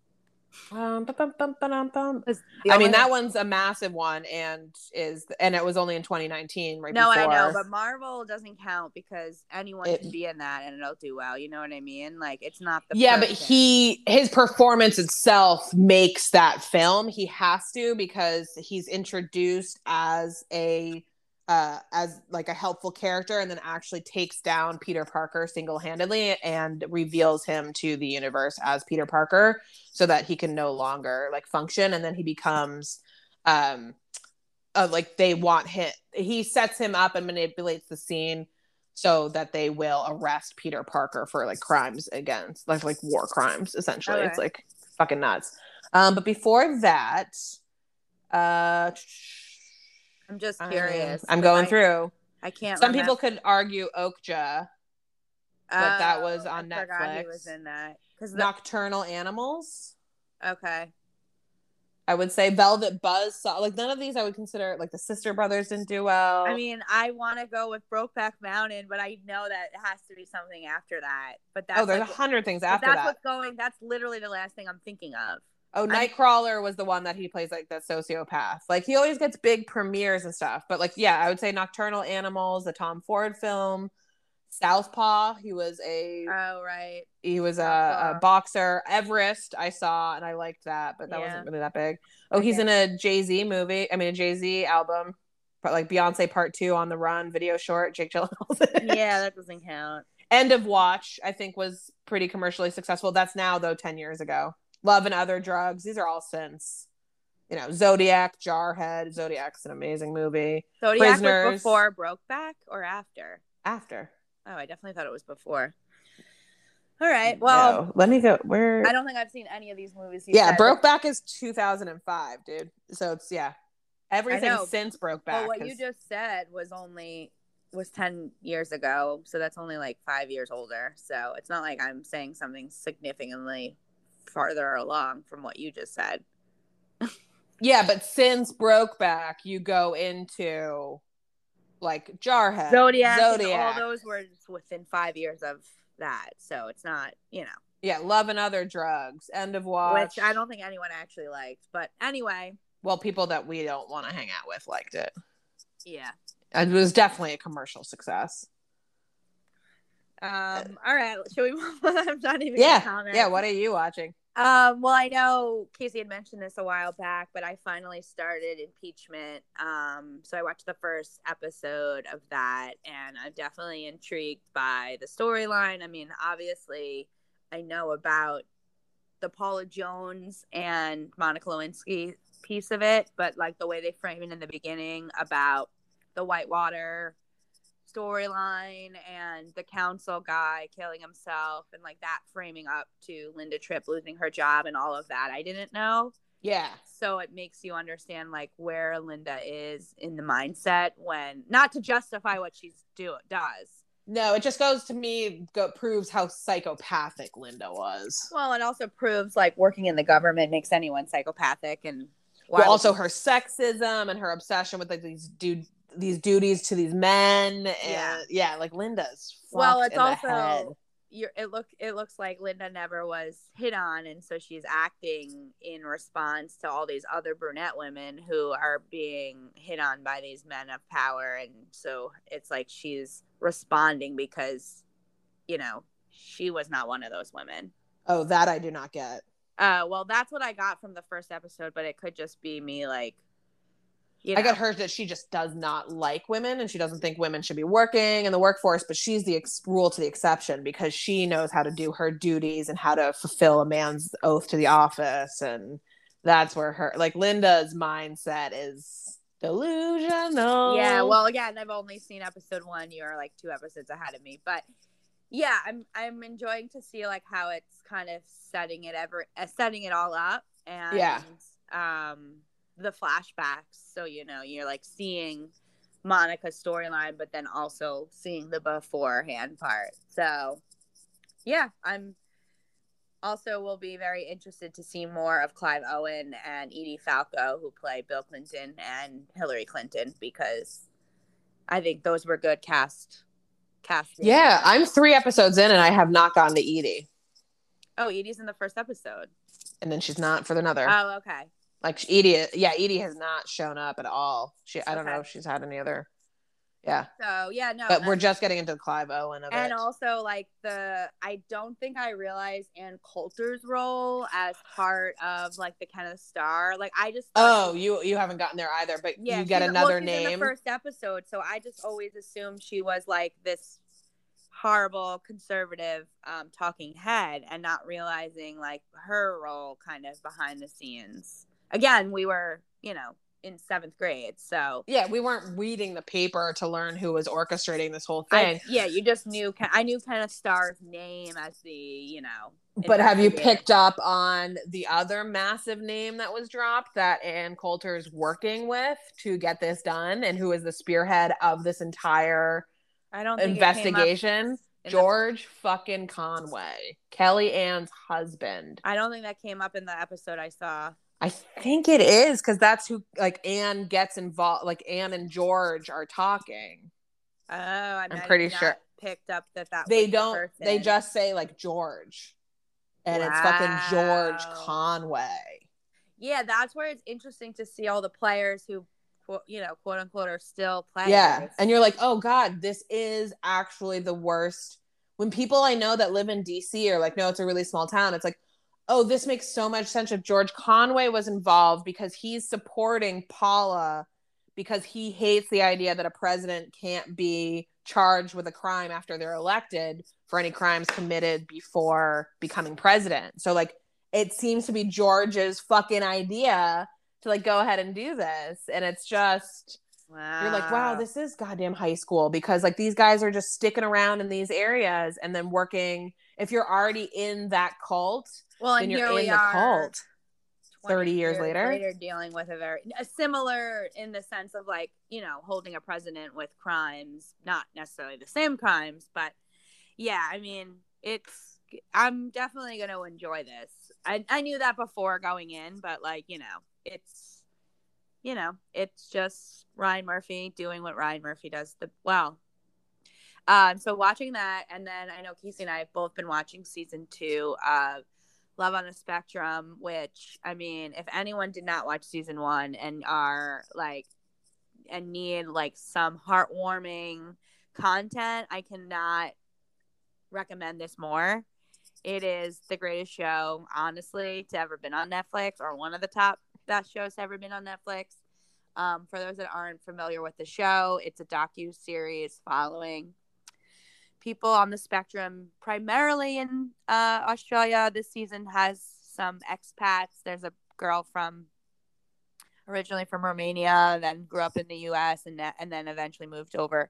Um, bum, bum, bum, I mean, that one's a massive one, and is and it was only in 2019, right? No, before. I know, but Marvel doesn't count because anyone it, can be in that and it'll do well. You know what I mean? Like it's not the yeah, person. but he his performance itself makes that film. He has to because he's introduced as a uh, as like a helpful character and then actually takes down Peter Parker single-handedly and reveals him to the universe as Peter Parker so that he can no longer like function. And then he becomes um uh, like they want him he sets him up and manipulates the scene so that they will arrest Peter Parker for like crimes against like like war crimes essentially. Okay. it's like fucking nuts. Um but before that uh I'm just curious. I'm going I, through. I can't. Some remember. people could argue Okja, but uh, that was oh, on I Netflix. he was in that because the... Nocturnal Animals. Okay. I would say Velvet Buzz. Like none of these, I would consider like the Sister Brothers didn't do well. I mean, I want to go with Brokeback Mountain, but I know that it has to be something after that. But that's oh, there's a like, hundred things after that's that. That's what's going. That's literally the last thing I'm thinking of. Oh, Nightcrawler was the one that he plays like the sociopath. Like he always gets big premieres and stuff. But like, yeah, I would say Nocturnal Animals, the Tom Ford film, Southpaw. He was a oh right. He was a, a, boxer. Everest I saw and I liked that, but that yeah. wasn't really that big. Oh, okay. he's in a Jay Z movie. I mean, a Jay Z album. But like Beyonce Part Two on the Run video short. Jake Gyllenhaal. yeah, that doesn't count. End of Watch, I think, was pretty commercially successful. That's now though ten years ago. Love and Other Drugs. These are all since, you know, Zodiac, Jarhead. Zodiac's an amazing movie. Zodiac Prisoners. was before Brokeback or after? After. Oh, I definitely thought it was before. All right. Well, no, let me go. Where? I don't think I've seen any of these movies. yeah, said. Brokeback is 2005, dude. So it's yeah, everything since Brokeback. But what has... you just said was only was 10 years ago, so that's only like five years older. So it's not like I'm saying something significantly farther along from what you just said. Yeah, but since Brokeback, you go into like Jarhead, Zodiac, Zodiac. all those were just within five years of that, so it's not you know, yeah, Love and Other Drugs, End of Watch. which I don't think anyone actually liked. But anyway, Well, people that we don't want to hang out with liked it. yeah. It was definitely a commercial success. Um. All right. Should we? I'm not even. Yeah, Gonna comment. Yeah, what are you watching? Um, well, I know Casey had mentioned this a while back, but I finally started impeachment. Um, so I watched the first episode of that, and I'm definitely intrigued by the storyline. I mean, obviously, I know about the Paula Jones and Monica Lewinsky piece of it, but like the way they frame it in the beginning about the Whitewater storyline and the counsel guy killing himself and like that framing up to Linda Tripp losing her job and all of that. I didn't know. Yeah. So it makes you understand like where Linda is in the mindset when not to justify what she's do does. No, it just goes to me go, proves how psychopathic Linda was. Well, it also proves like working in the government makes anyone psychopathic and Well, also her sexism and her obsession with like these dude these duties to these men and Yeah. yeah, like Linda's well, it's in the head. also you're, it look it looks like Linda never was hit on, and so she's acting in response to all these other brunette women who are being hit on by these men of power, and so it's like she's responding because, you know, she was not one of those women. Oh, that I do not get. Uh, well, that's what I got from the first episode, but it could just be me, like, you know, I got her that she just does not like women and she doesn't think women should be working in the workforce, but she's the ex- rule to the exception because she knows how to do her duties and how to fulfill a man's oath to the office. And that's where her, like Linda's mindset is delusional. Yeah, well, again, I've only seen episode one. You are like two episodes ahead of me, but yeah, I'm I'm enjoying to see like how it's kind of setting it ever uh, setting it all up and Yeah. um the flashbacks. So you know you're like seeing Monica's storyline, but then also seeing the beforehand part. So yeah, I'm also will be very interested to see more of Clive Owen and Edie Falco, who play Bill Clinton and Hillary Clinton, because I think those were good cast casting. Yeah, I'm three episodes in and I have not gotten to Edie. Oh, Edie's in the first episode. And then she's not for another. Oh, okay. Like Edie, yeah, Edie has not shown up at all. She, I don't Okay. know if she's had any other. Yeah, So yeah, no. but we're just getting into Clive Owen of and it. also like the I don't think I realized Ann Coulter's role as part of like the kind of star. Like I just Oh, you you haven't gotten there either, but yeah, you get another well, name. the first episode, so I just always assumed she was like this horrible conservative um, talking head, and not realizing like her role kind of behind the scenes. Again, we were you know in seventh grade, so yeah, we weren't reading the paper to learn who was orchestrating this whole thing. I, yeah, you just knew. I knew kind of Starr's name as the you know. but have you picked up on the other massive name that was dropped that Ann Coulter's working with to get this done and who is the spearhead of this entire I don't think it came up investigation? in the- George fucking Conway, Kellyanne's husband. I don't think that came up in the episode I saw. I think it is because that's who like Ann gets involved. Like Ann and George are talking. Oh, I I'm pretty sure. picked up that that They don't. They just say like George, and it's fucking George Conway. yeah. That's where it's interesting to see all the players who, you know, quote unquote, are still playing. Yeah, and you're like, oh god, this is actually the worst. When people I know that live in DC are like, no, it's a really small town. It's like, oh, this makes so much sense. If George Conway was involved because he's supporting Paula because he hates the idea that a president can't be charged with a crime after they're elected for any crimes committed before becoming president. So like, it seems to be George's fucking idea to like go ahead and do this, and it's just wow. you're like, wow, this is goddamn high school because like these guys are just sticking around in these areas and then working. If you're already in that cult, well, then and you're here in we the are, cult. 30 years later? dealing with a very a similar in the sense of like you know holding a president with crimes, not necessarily the same crimes, but yeah, I mean it's. I'm definitely going to enjoy this. I I knew that before going in, but like you know, it's you know, it's just Ryan Murphy doing what Ryan Murphy does the well. Um, so watching that, and then I know Casey and I have both been watching season two of Love on the Spectrum, which I mean, if anyone did not watch season one and are like and need like some heartwarming content, I cannot recommend this more. It is the greatest show, honestly, to ever been on Netflix or one of the top best shows to ever been on Netflix. Um, for those that aren't familiar with the show, it's a docu series following people on the spectrum, primarily in uh, Australia. This season has some expats. There's a girl from originally from Romania, then grew up in the U.S. and and then eventually moved over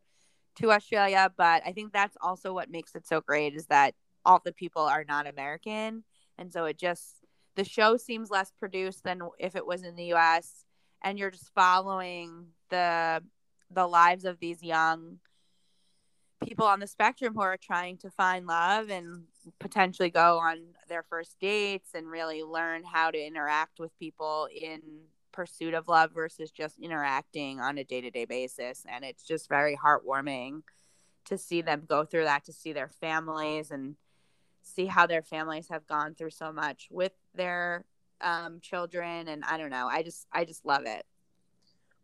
to Australia. But I think that's also what makes it so great is that all the people are not American, and so it just the show seems less produced than if it was in the U.S. And you're just following the the lives of these young people on the spectrum who are trying to find love and potentially go on their first dates and really learn how to interact with people in pursuit of love versus just interacting on a day-to-day basis. And it's just very heartwarming to see them go through that to see their families and see how their families have gone through so much with their um, children. And i don't know i just i just love it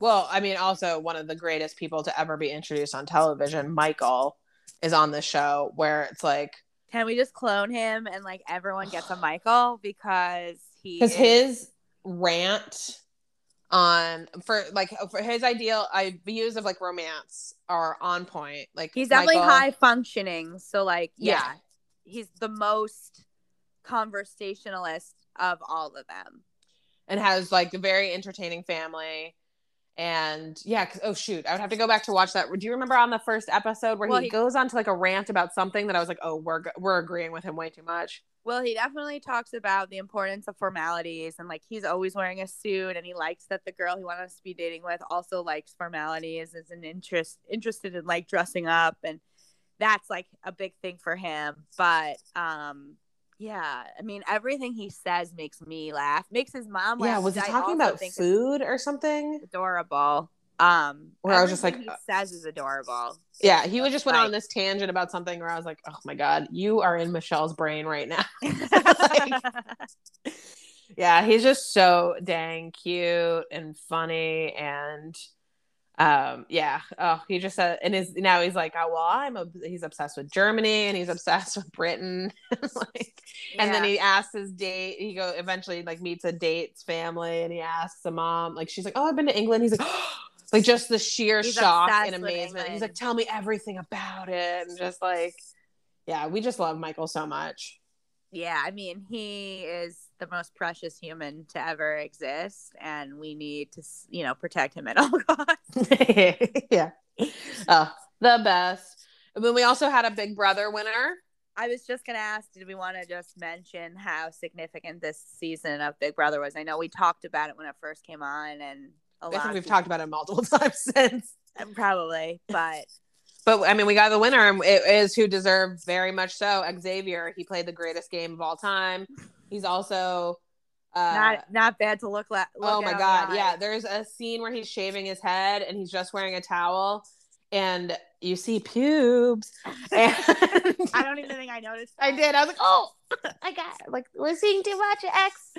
well i mean also one of the greatest people to ever be introduced on television michael is on the show where it's like can we just clone him and like everyone gets a michael because he because his rant on for like for his ideal I views of like romance are on point. Like he's definitely Michael, high functioning. So like yeah, yeah, he's the most conversationalist of all of them, and has like a very entertaining family. And yeah, oh shoot, I would have to go back to watch that. Do you remember on the first episode where well, he, he goes on to like a rant about something that I was like, oh, we're we're agreeing with him way too much. Well, he definitely talks about the importance of formalities and like he's always wearing a suit and he likes that the girl he wants to be dating with also likes formalities, is an interest interested in like dressing up and that's like a big thing for him. But um yeah, I mean everything he says makes me laugh. Makes his mom laugh. Yeah, was he talking about food or something? Adorable. Um, where I was just like, he says is adorable. Yeah, he was just went like, on this tangent about something where I was like, oh my god, you are in Michelle's brain right now. like, yeah, he's just so dang cute and funny and um yeah oh he just said and is now he's like oh well i'm a, he's obsessed with germany and he's obsessed with britain like yeah. and then he asks his date he go eventually like meets a date's family and he asks the mom like she's like oh i've been to england he's like oh, like just the sheer He's shock and amazement. He's like, tell me everything about it. And just like, yeah, we just love Michael so much. Yeah, I mean, he is the most precious human to ever exist, and we need to, you know, protect him at all costs. yeah, uh, the best. And then we also had a Big Brother winner. I was just gonna ask, did we want to just mention how significant this season of Big Brother was? I know we talked about it when it first came on, and I think we've talked about it multiple times since. Probably, but but I mean, we got the winner, and it is who deserved very much so. Xavier, he played the greatest game of all time. He's also uh, not not bad to look at. oh my god, yeah. There's a scene where he's shaving his head and he's just wearing a towel, and you see pubes. And I don't even think I noticed. That. I did. I was like, oh, I got like we're seeing too much X.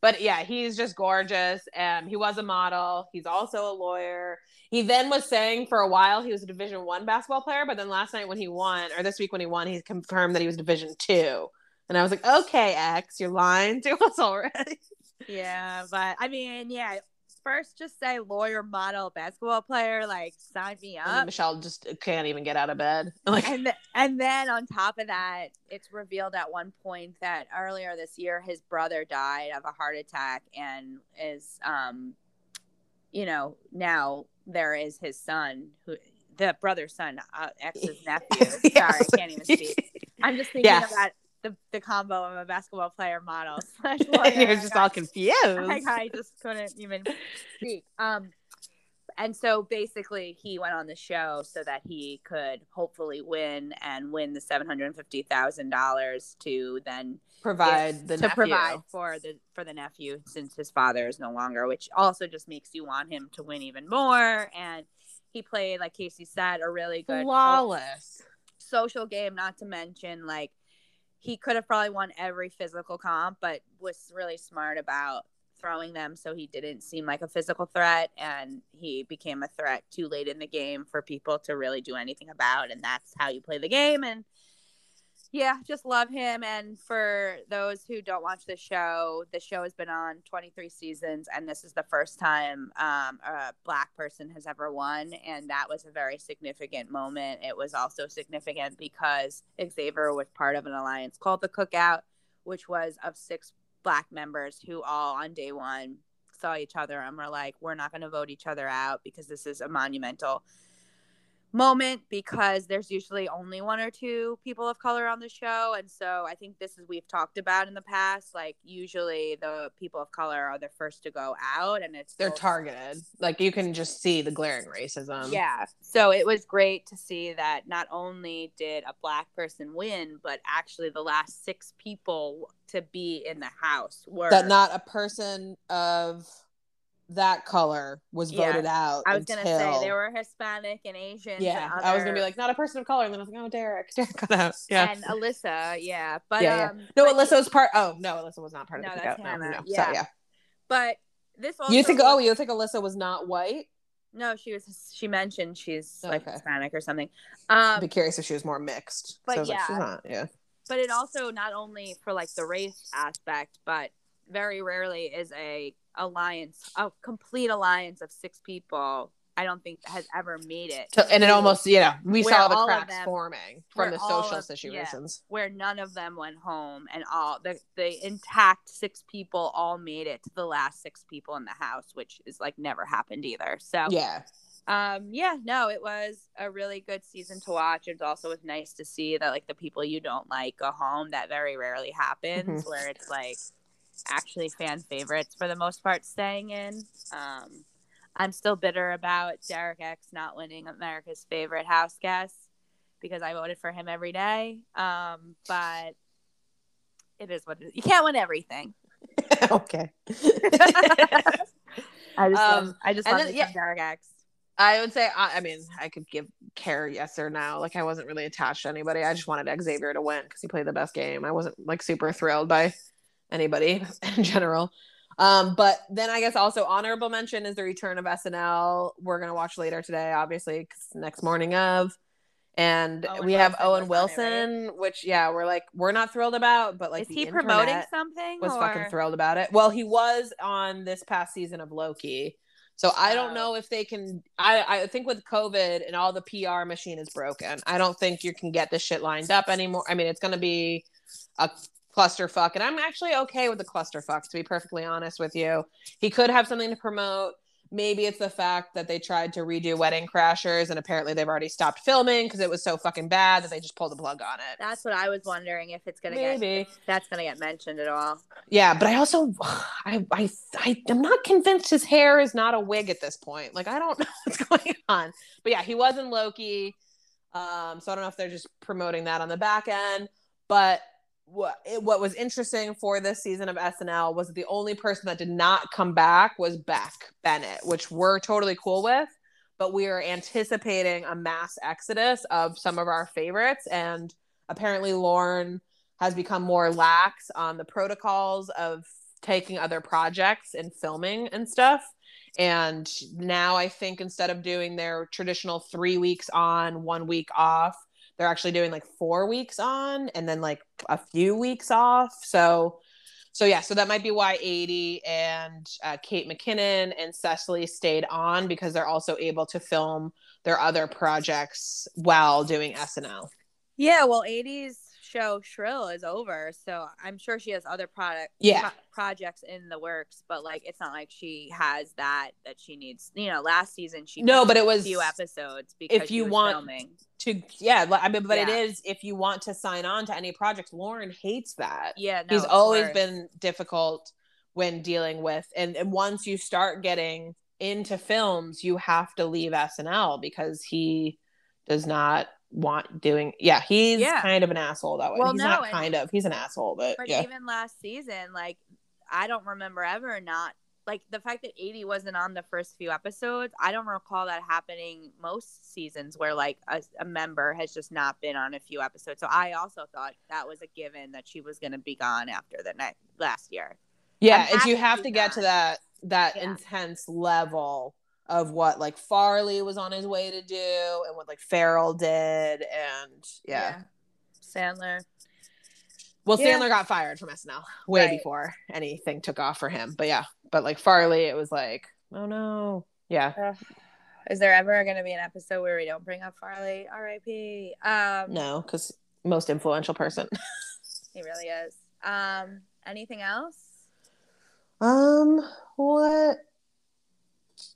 But yeah, he's just gorgeous. And he was a model. He's also a lawyer. He then was saying for a while he was a Division One basketball player, but then last night when he won, or this week when he won, he confirmed that he was Division Two. And I was like, okay, X, you're lying to us already. Yeah, but I mean, yeah, first just say lawyer, model, basketball player, like sign me up. Michelle just can't even get out of bed. Like, and th- and then on top of that, it's revealed at one point that earlier this year his brother died of a heart attack and is um, you know, now there is his son who the brother's son, uh, ex's nephew. Sorry, I can't even speak. I'm just thinking yeah. about the, the combo of a basketball player model You're just all confused. Like I just couldn't even speak. Um, and so basically he went on the show so that he could hopefully win and win the seven hundred and fifty thousand dollars to then Provide give- the to nephew. provide for the for the nephew since his father is no longer, which also just makes you want him to win even more. And he played, like Casey said, a really good flawless. social game. Not to mention, like he could have probably won every physical comp, but was really smart about throwing them so he didn't seem like a physical threat and he became a threat too late in the game for people to really do anything about and that's how you play the game and yeah just love him and for those who don't watch the show the show has been on 23 seasons and this is the first time um, a black person has ever won and that was a very significant moment. It was also significant because xavier was part of an alliance called the cookout which was of six black members who all on day one saw each other and were like, we're not going to vote each other out because this is a monumental moment because there's usually only one or two people of color on the show and so i think this is we've talked about in the past like usually the people of color are the first to go out and it's They're targeted. Like you can just see the glaring racism. yeah. So it was great to see that not only did a black person win, but actually the last six people to be in the house were. That not a person of that color was Yeah. voted out. I was gonna say they were Hispanic and Asian. Yeah, I was gonna be like not a person of color, and then I was like, oh, Derek, Derek got out. Yeah, And Alyssa, yeah, but Yeah, yeah. um, no, but- Alyssa was part. Oh no, Alyssa was not part No, of the that's cookout. No, Hannah. no, Yeah. So, yeah. But this also You think? was- Oh, you think Alyssa was not white? no, she was. She mentioned she's like Okay. Hispanic or something. I'd Um, be curious if she was more mixed. but so I was like, yeah. she's not. Yeah. but it also not only for like the race aspect but very rarely is a alliance a complete alliance of six people i don't think has ever made it So, and it almost, yeah, we saw the cracks them- forming from the social of- yeah. situations. where none of them went home and all the the intact six people all made it to the last six people in the house which is like never happened either so Yeah. um yeah no it was a really good season to watch it also was nice to see that like the people you don't like go home that very rarely happens Mhm. where it's like actually fan favorites for the most part staying in um i'm still bitter about derek x not winning america's favorite house guest because i voted for him every day um but it is what it is you can't win everything okay. i just Um, love, i just and love then- me yeah. derek x I would say, I, I mean, I could give care yes or no. Like, I wasn't really attached to anybody. I just wanted Xavier to win because he played the best game. I wasn't like super thrilled by anybody in general. Um, but then I guess also honorable mention is the return of SNL. We're gonna watch later today, obviously, next morning of. And Owen we have Wilson Owen was on it, Wilson, which yeah, we're like we're not thrilled about, but like is he promoting something was or... fucking thrilled about it. Well, he was on this past season of Loki. So I don't Oh. know if they can I, I think with COVID and all the PR machine is broken. I don't think you can get this shit lined up anymore. I mean, it's gonna be a clusterfuck. And I'm actually okay with the clusterfuck, to be perfectly honest with you. He could have something to promote. Maybe it's the fact that they tried to redo Wedding Crashers and apparently they've already stopped filming because it was so fucking bad that they just pulled the plug on it. That's what I was wondering if it's gonna Maybe. get that's gonna get mentioned at all. Yeah, but I also I I I am not convinced his hair is not a wig at this point. Like I don't know what's going on. But yeah, he was in Loki. Um, so I don't know if they're just promoting that on the back end. But what what was interesting for this season of SNL was that the only person that did not come back was Beck Bennett, which we're totally cool with. But we are anticipating a mass exodus of some of our favorites, and apparently Lorne has become more lax on the protocols of taking other projects and filming and stuff. And now I think instead of doing their traditional three weeks on, one week off, they're actually doing like four weeks on and then like a few weeks off. So, so yeah, so that might be why Aidy and uh, Kate McKinnon and Cecily stayed on because they're also able to film their other projects while doing SNL. Yeah, well, Aidy's show Shrill is over, so I'm sure she has other product Yeah. pro- projects in the works. But like, it's not like she has that that she needs. You know, last season she No, but it a was few episodes because if you want filming. to yeah i mean but it Yeah. is if you want to sign on to any project lorne hates that Yeah, no, he's always course. been difficult when dealing with and, and once you start getting into films, you have to leave SNL because he does not want doing. Yeah, he's Yeah. kind of an asshole that way. Well, he's no, not kind of. He's an asshole, but, But yeah. even last season, like I don't remember ever not like the fact that Aidy wasn't on the first few episodes. I don't recall that happening most seasons where like a, a member has just not been on a few episodes. So I also thought that was a given that she was going to be gone after the night last year. yeah, you have to get to that that Yeah. intense level of what like Farley was on his way to do and what like Ferrell did and yeah. Sandler. Well, Yeah. Sandler got fired from SNL way Right. before anything took off for him. But yeah, but like Farley, it was like, oh no. Yeah. Is there ever going to be an episode where we don't bring up Farley? R.I.P. Um, No, because most influential person. he really is. Um, anything else? Um, what?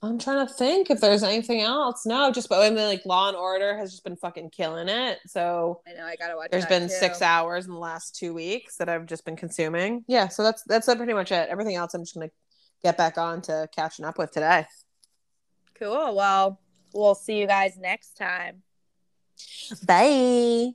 I'm trying to think if there's anything else. No, just but I mean, like Law and Order has just been fucking killing it. So I know I gotta watch. there's been too. six hours in the last two weeks that I've just been consuming. Yeah, so that's that's pretty much it. Everything else, I'm just gonna get back on to catching up with today. Cool. Well, we'll see you guys next time. Bye.